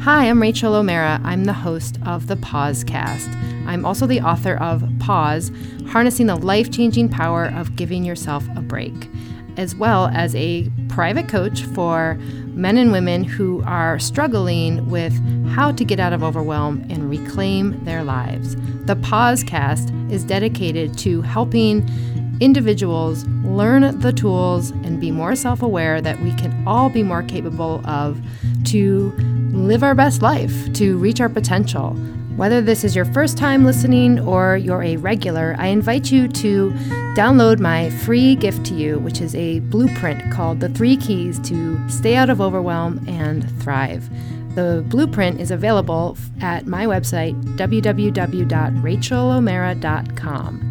Hi, I'm Rachael O'Meara. I'm the host of the Pausecast. I'm also the author of Pause Harnessing the Life Changing Power of Giving Yourself a Break, as well as a private coach for men and women who are struggling with how to get out of overwhelm and reclaim their lives. The Pausecast is dedicated to helping individuals learn the tools and be more self aware that we can all be more capable of to live our best life, to reach our potential. Whether this is your first time listening or you're a regular, I invite you to download my free gift to you, which is a blueprint called The Three Keys to Stay Out of Overwhelm and Thrive. The blueprint is available at my website, www.rachaelomeara.com.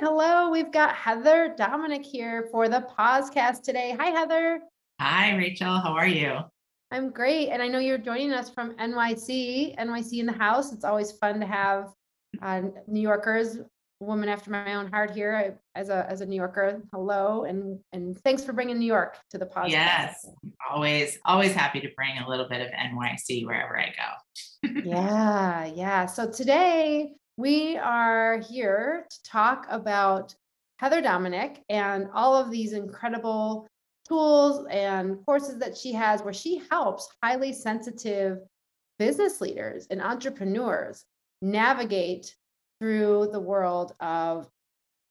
Hello. We've got Heather Dominick here for the Pausecast today. Hi, Heather. Hi, Rachael. How are you? I'm great. And I know you're joining us from NYC, NYC in the house. It's always fun to have uh, New Yorkers, woman after my own heart here as a as a New Yorker. Hello and and thanks for bringing New York to the podcast. Yes, always always happy to bring a little bit of NYC wherever I go. yeah, yeah. So today we are here to talk about Heather Dominick and all of these incredible tools and courses that she has where she helps highly sensitive business leaders and entrepreneurs navigate through the world of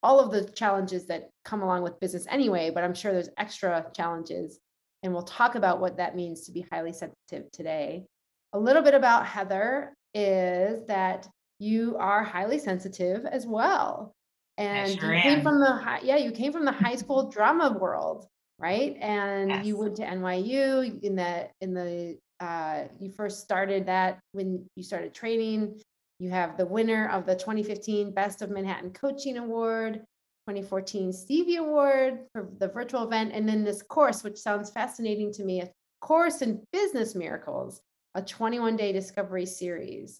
all of the challenges that come along with business anyway, but I'm sure there's extra challenges. And we'll talk about what that means to be highly sensitive today. A little bit about Heather is that you are highly sensitive as well. And sure you came am. from the high, yeah, you came from the high school drama world, right? And yes. you went to NYU in the in the uh, you first started that when you started training. You have the winner of the 2015 Best of Manhattan Coaching Award, 2014 Stevie Award for the virtual event, and then this course, which sounds fascinating to me, a course in business miracles, a 21 day discovery series.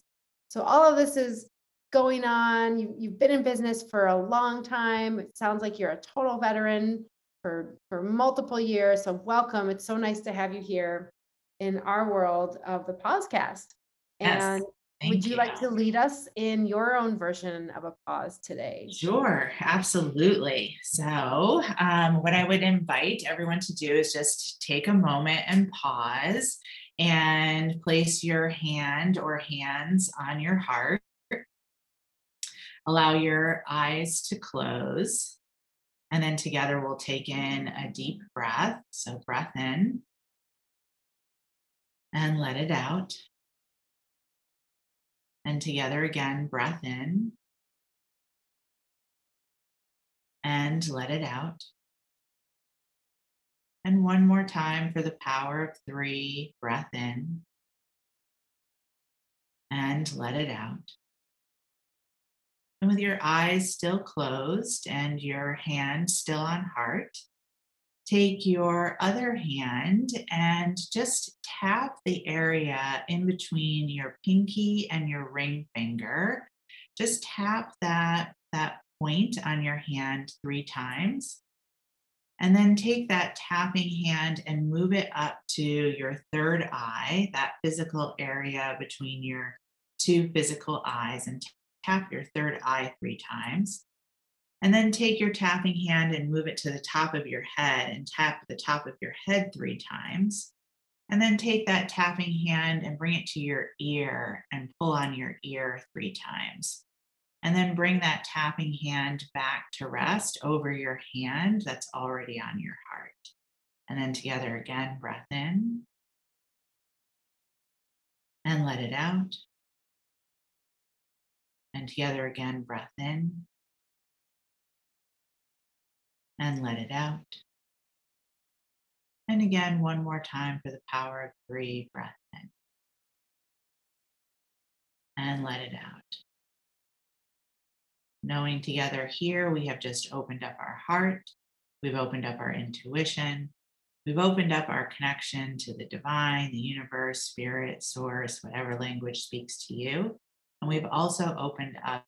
So all of this is going on. You, you've been in business for a long time. It sounds like you're a total veteran for, for multiple years. So welcome. It's so nice to have you here in our world of the podcast. Yes, and would you, you, like to lead us in your own version of a pause today? Sure, absolutely. So, um, what I would invite everyone to do is just take a moment and pause and place your hand or hands on your heart. Allow your eyes to close. And then together we'll take in a deep breath. So, breath in and let it out. And together again, breath in and let it out. And one more time for the power of three, breath in and let it out. And with your eyes still closed and your hand still on heart, take your other hand and just tap the area in between your pinky and your ring finger. Just tap that, that point on your hand three times. And then take that tapping hand and move it up to your third eye, that physical area between your two physical eyes, and tap your third eye three times. And then take your tapping hand and move it to the top of your head and tap the top of your head three times. And then take that tapping hand and bring it to your ear and pull on your ear three times. And then bring that tapping hand back to rest over your hand that's already on your heart. And then together again, breath in and let it out. And together again, breath in and let it out. And again, one more time for the power of three, breath in and let it out knowing together here we have just opened up our heart, we've opened up our intuition, we've opened up our connection to the divine, the universe, spirit, source, whatever language speaks to you. And we've also opened up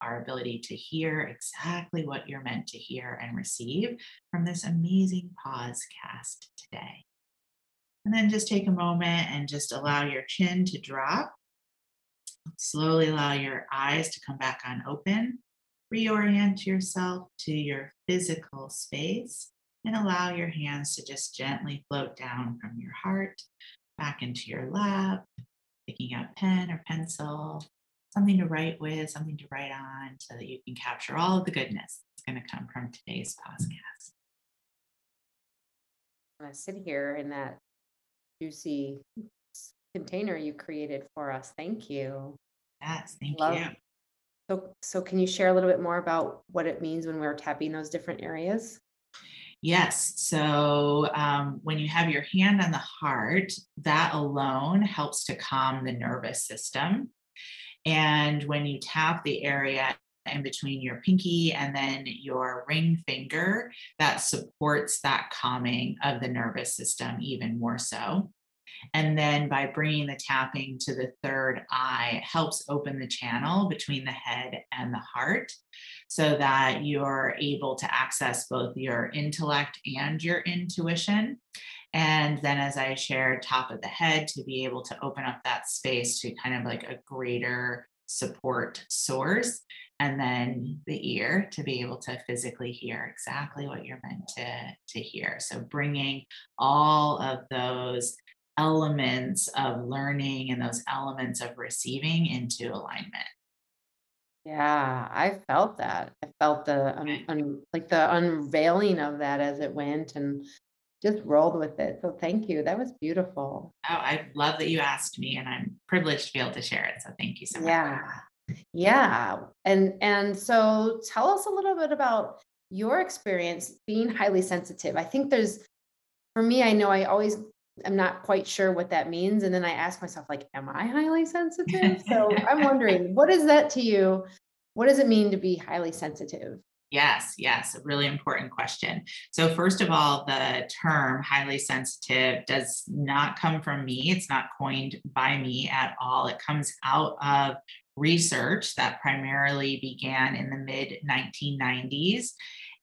our ability to hear exactly what you're meant to hear and receive from this amazing pause cast today. And then just take a moment and just allow your chin to drop. Slowly allow your eyes to come back on open. Reorient yourself to your physical space and allow your hands to just gently float down from your heart back into your lap, picking up pen or pencil, something to write with, something to write on so that you can capture all of the goodness that's going to come from today's podcast. I sit here in that juicy container you created for us. Thank you. Yes, thank Love. you. So, so can you share a little bit more about what it means when we're tapping those different areas? Yes. So um, when you have your hand on the heart, that alone helps to calm the nervous system. And when you tap the area in between your pinky and then your ring finger, that supports that calming of the nervous system even more so. And then by bringing the tapping to the third eye helps open the channel between the head and the heart so that you're able to access both your intellect and your intuition. And then, as I shared, top of the head to be able to open up that space to kind of like a greater support source. And then the ear to be able to physically hear exactly what you're meant to, to hear. So, bringing all of those elements of learning and those elements of receiving into alignment. Yeah, I felt that. I felt the um, un, un, like the unveiling of that as it went and just rolled with it. So thank you. That was beautiful. Oh, I love that you asked me and I'm privileged to be able to share it. So thank you so much. Yeah. Yeah. And and so tell us a little bit about your experience being highly sensitive. I think there's for me, I know I always I'm not quite sure what that means. And then I ask myself, like, am I highly sensitive? so I'm wondering, what is that to you? What does it mean to be highly sensitive? Yes, yes, a really important question. So, first of all, the term highly sensitive does not come from me. It's not coined by me at all. It comes out of research that primarily began in the mid 1990s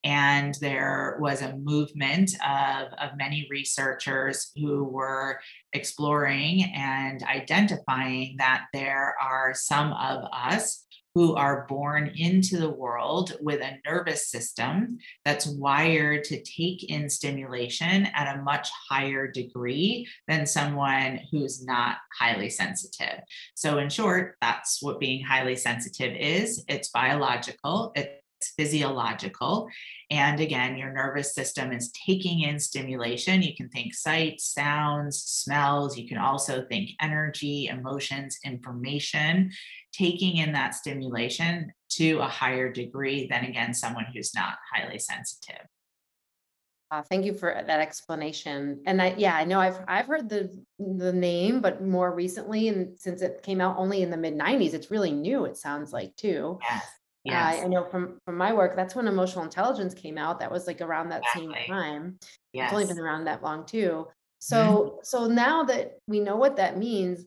and there was a movement of, of many researchers who were exploring and identifying that there are some of us who are born into the world with a nervous system that's wired to take in stimulation at a much higher degree than someone who's not highly sensitive. So, in short, that's what being highly sensitive is it's biological, it's physiological. And again, your nervous system is taking in stimulation. You can think sight, sounds, smells. You can also think energy, emotions, information, taking in that stimulation to a higher degree than, again, someone who's not highly sensitive. Uh, thank you for that explanation. And I, yeah, I know I've I've heard the the name, but more recently, and since it came out only in the mid '90s, it's really new. It sounds like too. Yes. Yes. I know from from my work, that's when emotional intelligence came out. That was like around that exactly. same time. Yes. It's only been around that long too. So mm-hmm. so now that we know what that means,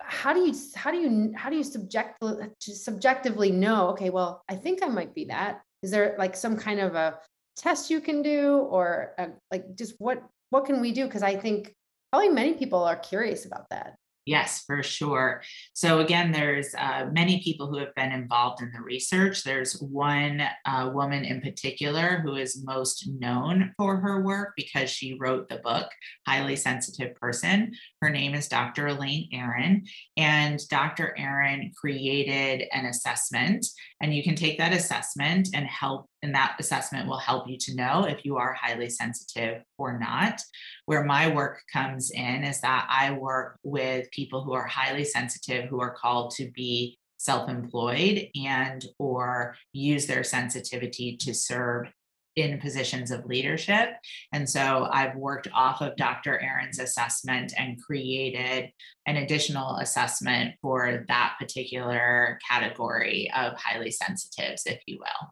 how do you how do you how do you subject subjectively know? Okay, well, I think I might be that. Is there like some kind of a test you can do, or a, like just what what can we do? Because I think probably many people are curious about that. Yes, for sure. So again, there's uh, many people who have been involved in the research. There's one uh, woman in particular who is most known for her work because she wrote the book Highly Sensitive Person. Her name is Dr. Elaine Aron, and Dr. Aron created an assessment, and you can take that assessment and help and that assessment will help you to know if you are highly sensitive or not. Where my work comes in is that I work with people who are highly sensitive who are called to be self-employed and or use their sensitivity to serve in positions of leadership. And so I've worked off of Dr. Aron's assessment and created an additional assessment for that particular category of highly sensitives, if you will.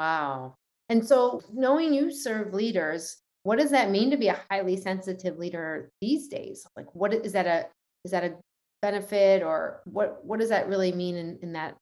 Wow. And so, knowing you serve leaders, what does that mean to be a highly sensitive leader these days? Like, what is that a is that a benefit or what what does that really mean in, in that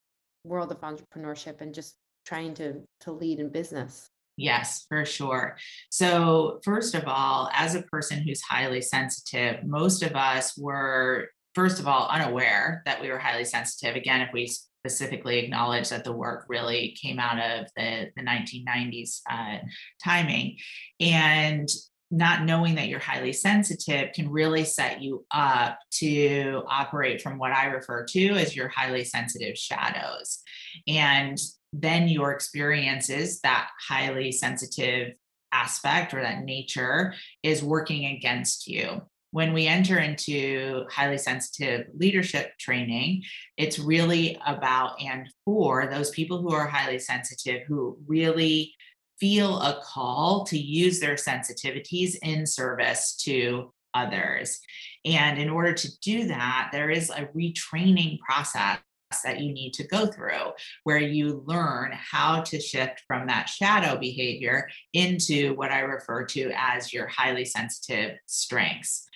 world of entrepreneurship and just trying to to lead in business? Yes, for sure. So, first of all, as a person who's highly sensitive, most of us were, first of all, unaware that we were highly sensitive. Again, if we specifically acknowledge that the work really came out of the, the 1990s uh, timing. And not knowing that you're highly sensitive can really set you up to operate from what I refer to as your highly sensitive shadows. And then your experiences, that highly sensitive aspect or that nature is working against you. When we enter into highly sensitive leadership training, it's really about and for those people who are highly sensitive, who really feel a call to use their sensitivities in service to others. And in order to do that, there is a retraining process that you need to go through where you learn how to shift from that shadow behavior into what I refer to as your highly sensitive strengths.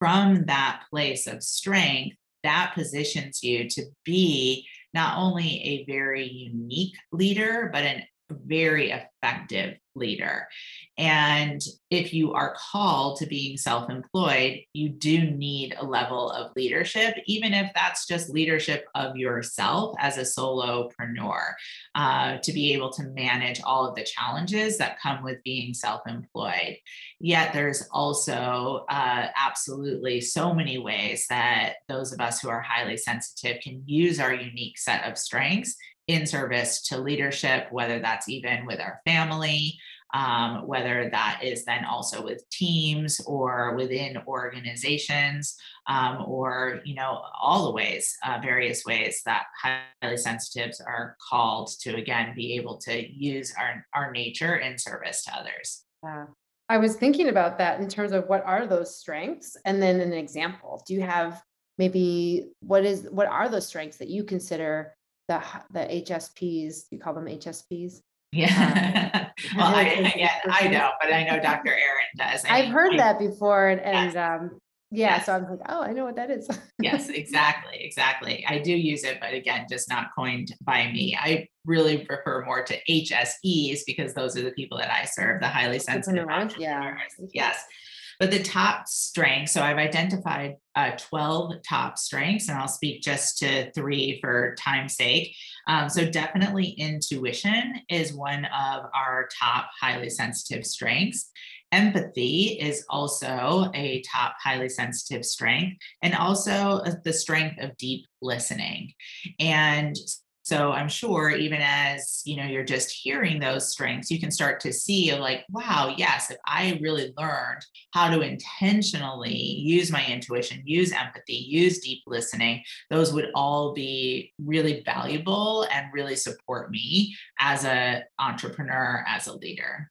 From that place of strength, that positions you to be not only a very unique leader, but an very effective leader. And if you are called to being self employed, you do need a level of leadership, even if that's just leadership of yourself as a solopreneur, uh, to be able to manage all of the challenges that come with being self employed. Yet there's also uh, absolutely so many ways that those of us who are highly sensitive can use our unique set of strengths in service to leadership, whether that's even with our family, um, whether that is then also with teams or within organizations, um, or you know all the ways, uh, various ways that highly sensitives are called to again be able to use our our nature in service to others. Yeah. I was thinking about that in terms of what are those strengths, and then an example. Do you have maybe what is what are those strengths that you consider the the HSPs. You call them HSPs. Yeah. Um, well, I, yeah, I know, but I know Dr. Aron does. I've heard that before, and, and um, yeah, yes. so I'm like, oh, I know what that is. yes, exactly, exactly. I do use it, but again, just not coined by me. I really prefer more to HSEs because those are the people that I serve, the highly sensitive. Yeah. Yes. But the top strengths, so I've identified uh, 12 top strengths, and I'll speak just to three for time's sake. Um, so, definitely intuition is one of our top highly sensitive strengths. Empathy is also a top highly sensitive strength, and also uh, the strength of deep listening. And so I'm sure even as, you know, you're just hearing those strengths, you can start to see like, wow, yes, if I really learned how to intentionally use my intuition, use empathy, use deep listening, those would all be really valuable and really support me as a entrepreneur, as a leader.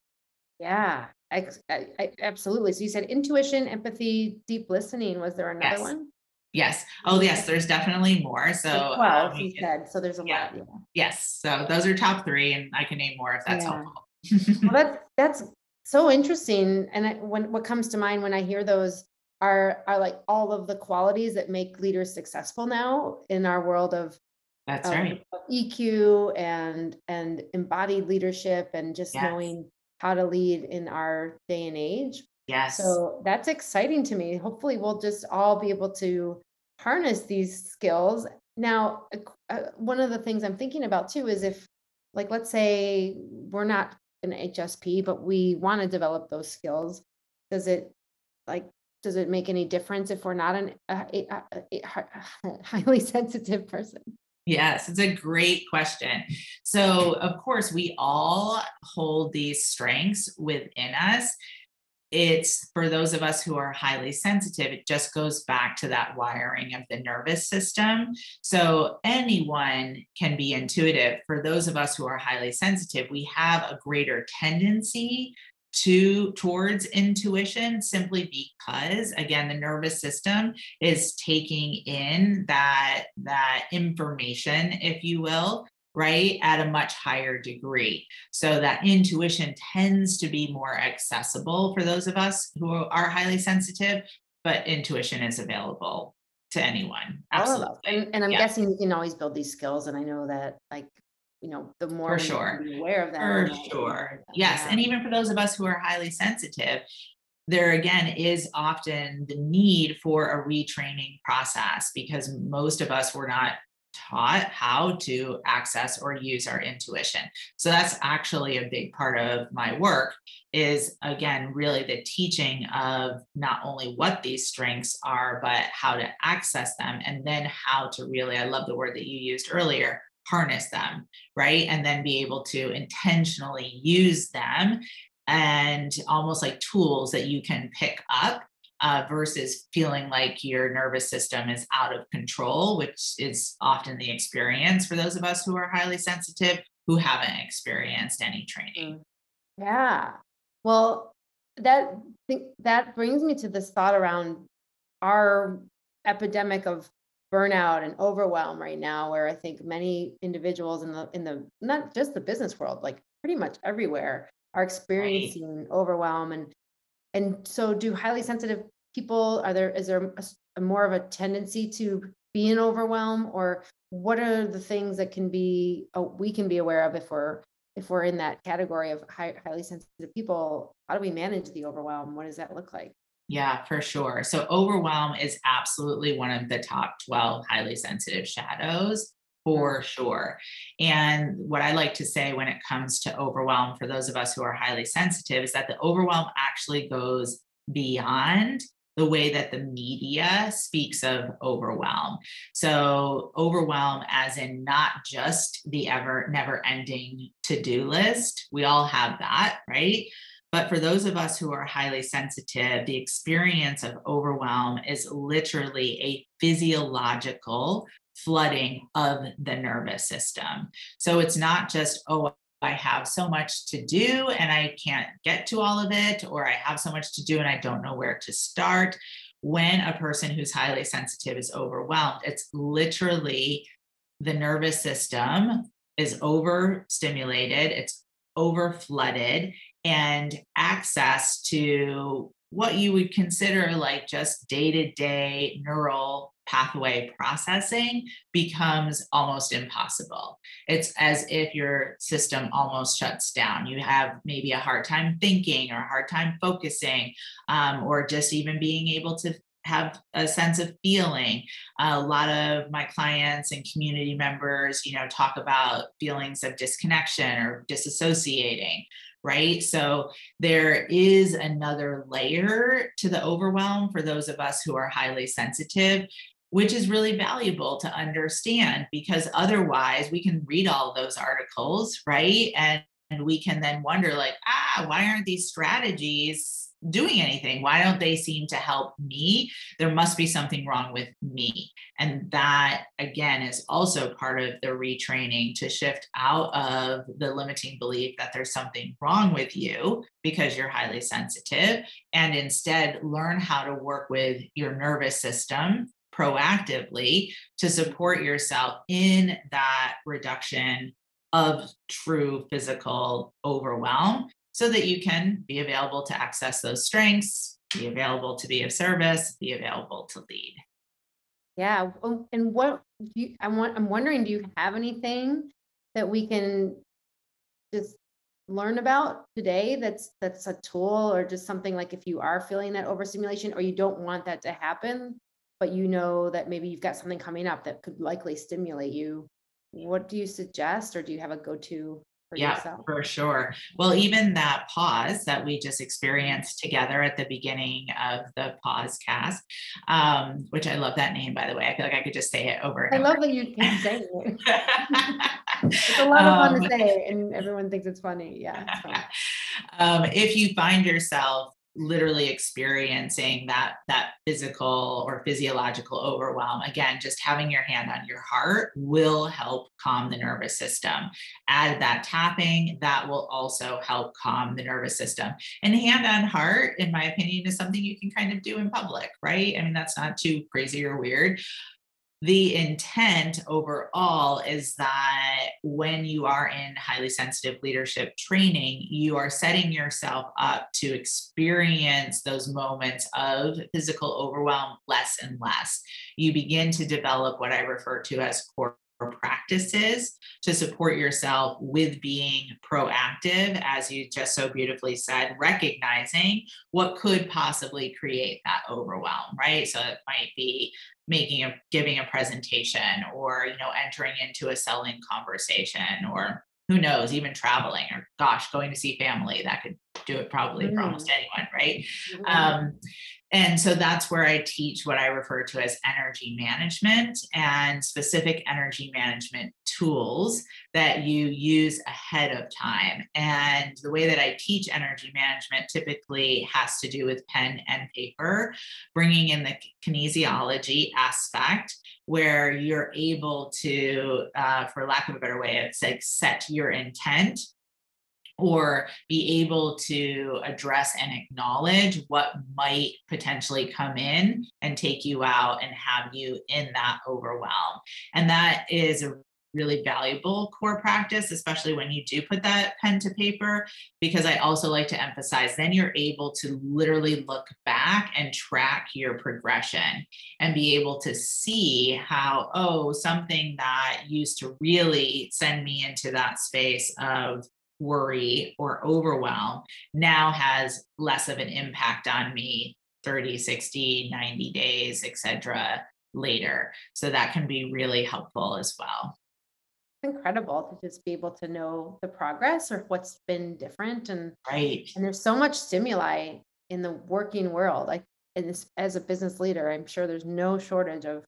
Yeah, I, I, absolutely. So you said intuition, empathy, deep listening. Was there another yes. one? Yes. Oh, yes. There's definitely more. So twelve, um, you said. So there's a yeah. lot. Yeah. Yes. So those are top three, and I can name more if that's yeah. helpful. well, that's that's so interesting. And I, when what comes to mind when I hear those are are like all of the qualities that make leaders successful now in our world of that's right EQ and and embodied leadership and just yes. knowing how to lead in our day and age. Yes. So that's exciting to me. Hopefully, we'll just all be able to harness these skills. Now, uh, one of the things I'm thinking about too is if, like, let's say we're not an HSP, but we want to develop those skills, does it like does it make any difference if we're not an a, a, a, highly sensitive person? Yes, it's a great question. So, of course, we all hold these strengths within us it's for those of us who are highly sensitive, it just goes back to that wiring of the nervous system. So anyone can be intuitive. For those of us who are highly sensitive, we have a greater tendency to towards intuition simply because again the nervous system is taking in that that information if you will right, at a much higher degree. So that intuition tends to be more accessible for those of us who are highly sensitive, but intuition is available to anyone. Oh, Absolutely. And, and I'm Yeah. guessing you can always build these skills. And I know that, like, you know, the more For sure. aware of that. For sure. Yes. And even for those of us who are highly sensitive, there again is often the need for a retraining process because most of us were not taught how to access or use our intuition. So that's actually a big part of my work is again really the teaching of not only what these strengths are but how to access them and then how to really I love the word that you used earlier harness them right and then be able to intentionally use them and almost like tools that you can pick up uh, versus feeling like your nervous system is out of control, which is often the experience for those of us who are highly sensitive who haven't experienced any training. Yeah. Well, that think that brings me to this thought around our epidemic of burnout and overwhelm right now, where I think many individuals in the in the not just the business world, like pretty much everywhere, are experiencing overwhelm and and so do highly sensitive people are there is there a, a more of a tendency to be in overwhelm or what are the things that can be uh, we can be aware of if we're if we're in that category of high, highly sensitive people how do we manage the overwhelm? What does that look like? Yeah, for sure. So, overwhelm is absolutely one of the top 12 highly sensitive shadows for sure. And what I like to say when it comes to overwhelm for those of us who are highly sensitive is that the overwhelm actually goes beyond the way that the media speaks of overwhelm. So, overwhelm, as in not just the ever never ending to do list, we all have that, right? But for those of us who are highly sensitive, the experience of overwhelm is literally a physiological flooding of the nervous system. So it's not just, oh, I have so much to do and I can't get to all of it, or I have so much to do and I don't know where to start. When a person who's highly sensitive is overwhelmed, it's literally the nervous system is overstimulated, it's over flooded, and access to what you would consider like just day to day neural pathway processing becomes almost impossible. It's as if your system almost shuts down. You have maybe a hard time thinking or a hard time focusing, um, or just even being able to have a sense of feeling. A lot of my clients and community members, you know, talk about feelings of disconnection or disassociating, right? So there is another layer to the overwhelm for those of us who are highly sensitive which is really valuable to understand because otherwise we can read all those articles right? And, and we can then wonder like ah why aren't these strategies doing anything? Why don't they seem to help me? There must be something wrong with me. And that again is also part of the retraining to shift out of the limiting belief that there's something wrong with you because you're highly sensitive and instead learn how to work with your nervous system proactively to support yourself in that reduction of true physical overwhelm so that you can be available to access those strengths, be available to be of service, be available to lead. yeah and what you i want i'm wondering do you have anything that we can just learn about today that's that's a tool or just something like if you are feeling that overstimulation or you don't want that to happen but you know that maybe you've got something coming up that could likely stimulate you what do you suggest or do you have a go-to for Yeah, yourself for sure. Well, even that pause that we just experienced together at the beginning of the Pausecast, um, which I love that name, by the way. I feel like I could just say it over and i over. love that you keep saying it it's a lot of fun Um, to say and everyone thinks it's funny yeah it's fun. um, if you find yourself literally experiencing that that physical or physiological overwhelm again just having your hand on your heart will help calm the nervous system. Add that tapping that will also help calm the nervous system. And hand on heart in my opinion is something you can kind of do in public right? I mean that's not too crazy or weird the intent overall is that when you are in highly sensitive leadership training, you are setting yourself up to experience those moments of physical overwhelm less and less. You begin to develop what I refer to as core practices to support yourself with being proactive, as you just so beautifully said, recognizing what could possibly create that overwhelm, right? So it might be making a giving a presentation or you know entering into a selling conversation or who knows even traveling or gosh going to see family that could do it probably mm-hmm. for almost mm. anyone right mm-hmm. um, and so that's where I teach what I refer to as energy management and specific energy management tools that you use ahead of time. And the way that I teach energy management typically has to do with pen and paper, bringing in the kinesiology aspect where you're able to, uh, for lack of a better way, it's like set your intent Mm-hmm. or be able to address and acknowledge what might potentially come in and take you out and have you in that overwhelm. And that is a really valuable core practice, especially when you do put that pen to paper, because I also like to emphasize then you're able to literally look back and track your progression and be able to see how, oh, something that used to really send me into that space of worry or overwhelm now has less of an impact on me 30 60 90 days etc later. So that can be really helpful as well. It's incredible to just be able to know the progress or what's been different and right. and there's so much stimuli in the working world like this, as a business leader i'm sure there's no shortage of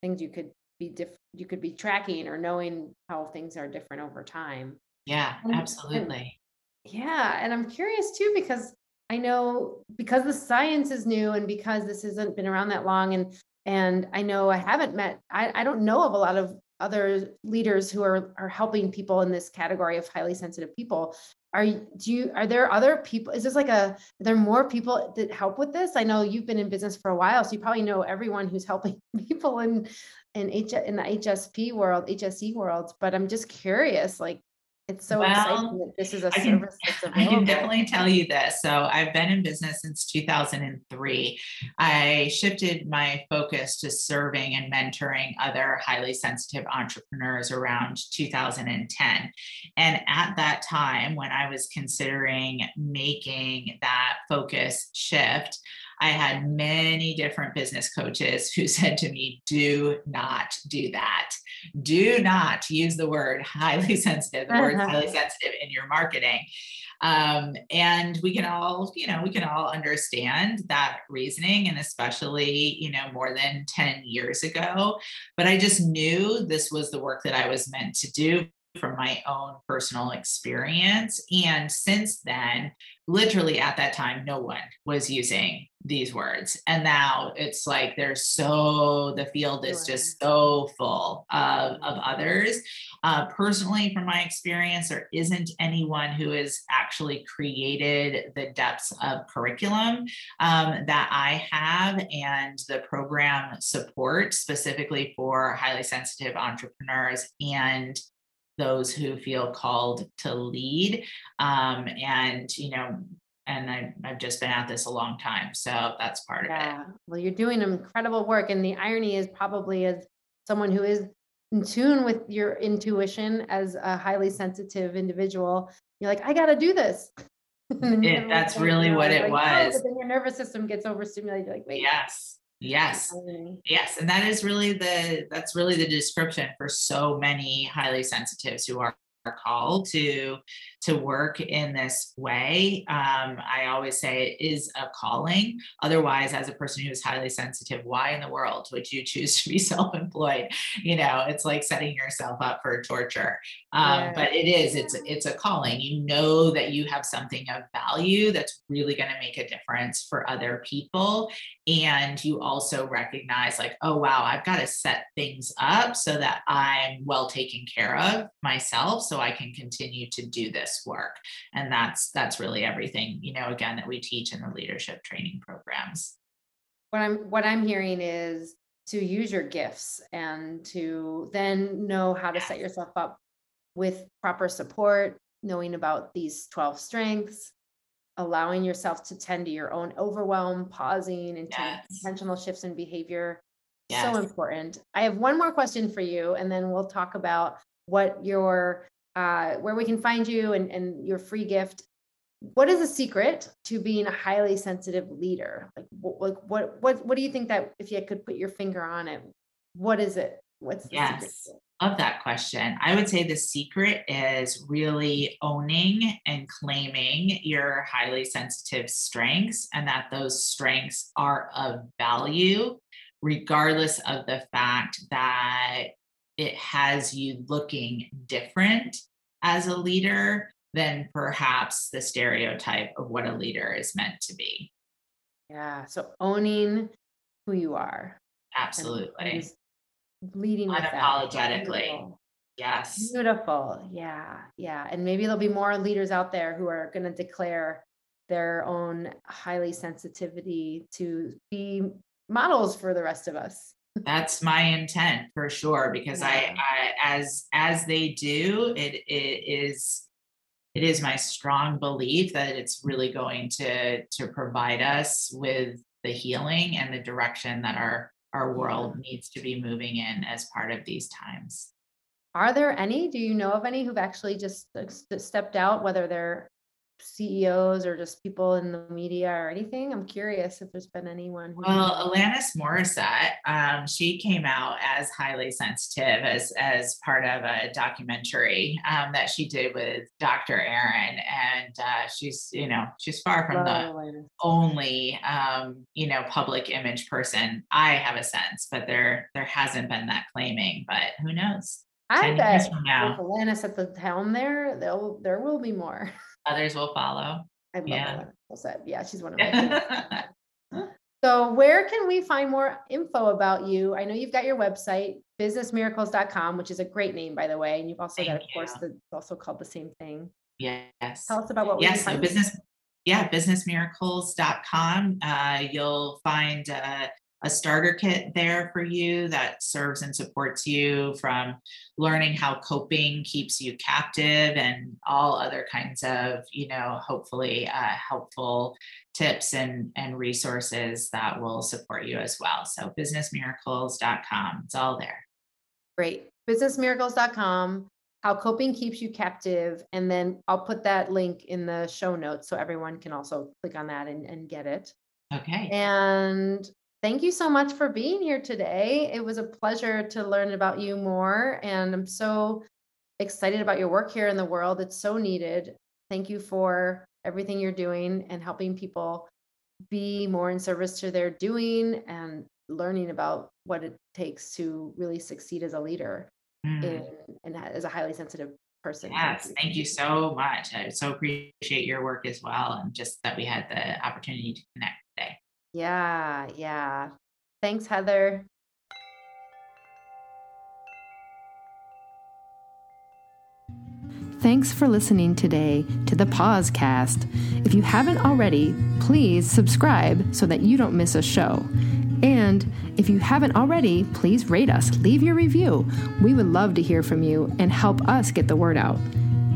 things you could be diff- you could be tracking or knowing how things are different over time yeah, absolutely. Yeah, and I'm curious too because I know because the science is new and because this hasn't been around that long and and I know I haven't met I, I don't know of a lot of other leaders who are are helping people in this category of highly sensitive people. Are do you are there other people? Is this like a are there more people that help with this? I know you've been in business for a while, so you probably know everyone who's helping people in in H in the HSP world, HSE world. But I'm just curious, like it's so exciting that this is a I can, service that's I can definitely tell you this. So I've been in business since 2003. I shifted my focus to serving and mentoring other highly sensitive entrepreneurs around 2010. And at that time, when I was considering making that focus shift, I had many different business coaches who said to me, do not do that. Do not use the word highly sensitive, the word highly sensitive in your marketing. Um, and we can all, you know, we can all understand that reasoning, and especially, you know, more than 10 years ago. But I just knew this was the work that I was meant to do from my own personal experience. And since then, literally at that time, no one was using these words. And now it's like there's so, the field is just so full of, of others. Uh, personally, from my experience, there isn't anyone who has actually created the depths of curriculum um, that I have and the program support specifically for highly sensitive entrepreneurs and those who feel called to lead. Um, and, you know, and I, I've just been at this a long time. So that's part yeah. of it. Well, you're doing incredible work. And the irony is probably as someone who is in tune with your intuition as a highly sensitive individual, you're like, I got to do this. it, that's really what it like, was. Oh, then your nervous system gets overstimulated. You're like, wait. Yes. Yes. Yes. And that is really the that's really the description for so many highly sensitives who are called to to work in this way um, i always say it is a calling. Otherwise as a person who is highly sensitive why in the world would you choose to be self-employed? You know it's like setting yourself up for torture. Um, yeah. but it is it's it's a calling. You know that you have something of value that's really going to make a difference for other people and you also recognize like oh wow i've got to set things up so that i'm well taken care of myself so i can continue to do this work and that's that's really everything you know again that we teach in the leadership training programs what i'm what i'm hearing is to use your gifts and to then know how to set yourself up with proper support, knowing about these 12 strengths, allowing yourself to tend to your own overwhelm, pausing into Yes. intentional shifts in behavior. So important. I have one more question for you, and then we'll talk about what your uh, where we can find you and, and your free gift. What is the secret to being a highly sensitive leader? Like, what, like what, what, what do you think that if you could put your finger on it, what is it? What's the? Yes. it? Love that question. I would say the secret is really owning and claiming your highly sensitive strengths and that those strengths are of value, regardless of the fact that it has you looking different as a leader than perhaps the stereotype of what a leader is meant to be. Yeah. So owning who you are. Absolutely. leading. Unapologetically. Beautiful. Yes. Beautiful. Yeah. Yeah. And maybe there'll be more leaders out there who are going to declare their own highly sensitivity to be models for the rest of us. That's my intent for sure because I, Yeah. I as as they do it it is it is my strong belief that it's really going to to provide us with the healing and the direction that our our world needs to be moving in as part of these times. Are there any? Do you know of any who've actually just stepped out, whether they're CEOs or just people in the media or anything? I'm curious if there's been anyone. Who Well, Alanis Morissette, um, she came out as highly sensitive as as part of a documentary um, that she did with Dr. Aron, and uh, she's you know she's far from the Alanis. only um, you know public image person. I have a sense, but there there hasn't been that claiming. But who knows? I bet Alanis at the helm there, there will be more. others will follow. I love Yeah. Alanis Morissette. Yeah, she's one of my. So, where can we find more info about you? I know you've got your website, businessmiracles.com, which is a great name, by the way. And you've also got, of Thank course, you. the, also called the same thing. yes. Tell us about what we yes so business yeah businessmiracles.com uh, you'll find uh, a starter kit there for you that serves and supports you from learning how coping keeps you captive and all other kinds of you know hopefully uh, helpful tips and and resources that will support you as well so businessmiracles.com it's all there Great. Businessmiracles.com, how coping keeps you captive. And then I'll put that link in the show notes so everyone can also click on that and, and get it. okay And thank you so much for being here today. It was a pleasure to learn about you more. And I'm so excited about your work here in the world. It's so needed. Thank you for everything you're doing and helping people be more in service to their doing and learning about what it takes to really succeed as a leader Mm, in, and as a highly sensitive person. yes thank you so much i so appreciate your work as well and just that we had the opportunity to connect Yeah, yeah. Thanks, Heather. Thanks for listening today to the Pausecast. If you haven't already, please subscribe so that you don't miss a show. And if you haven't already, please rate us, leave your review. We would love to hear from you and help us get the word out.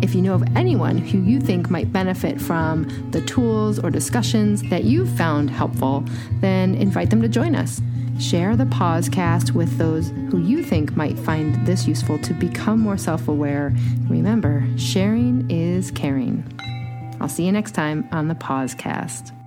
If you know of anyone who you think might benefit from the tools or discussions that you've found helpful, then invite them to join us. Share the Pausecast with those who you think might find this useful to become more self aware. Remember, sharing is caring. I'll see you next time on the Pausecast.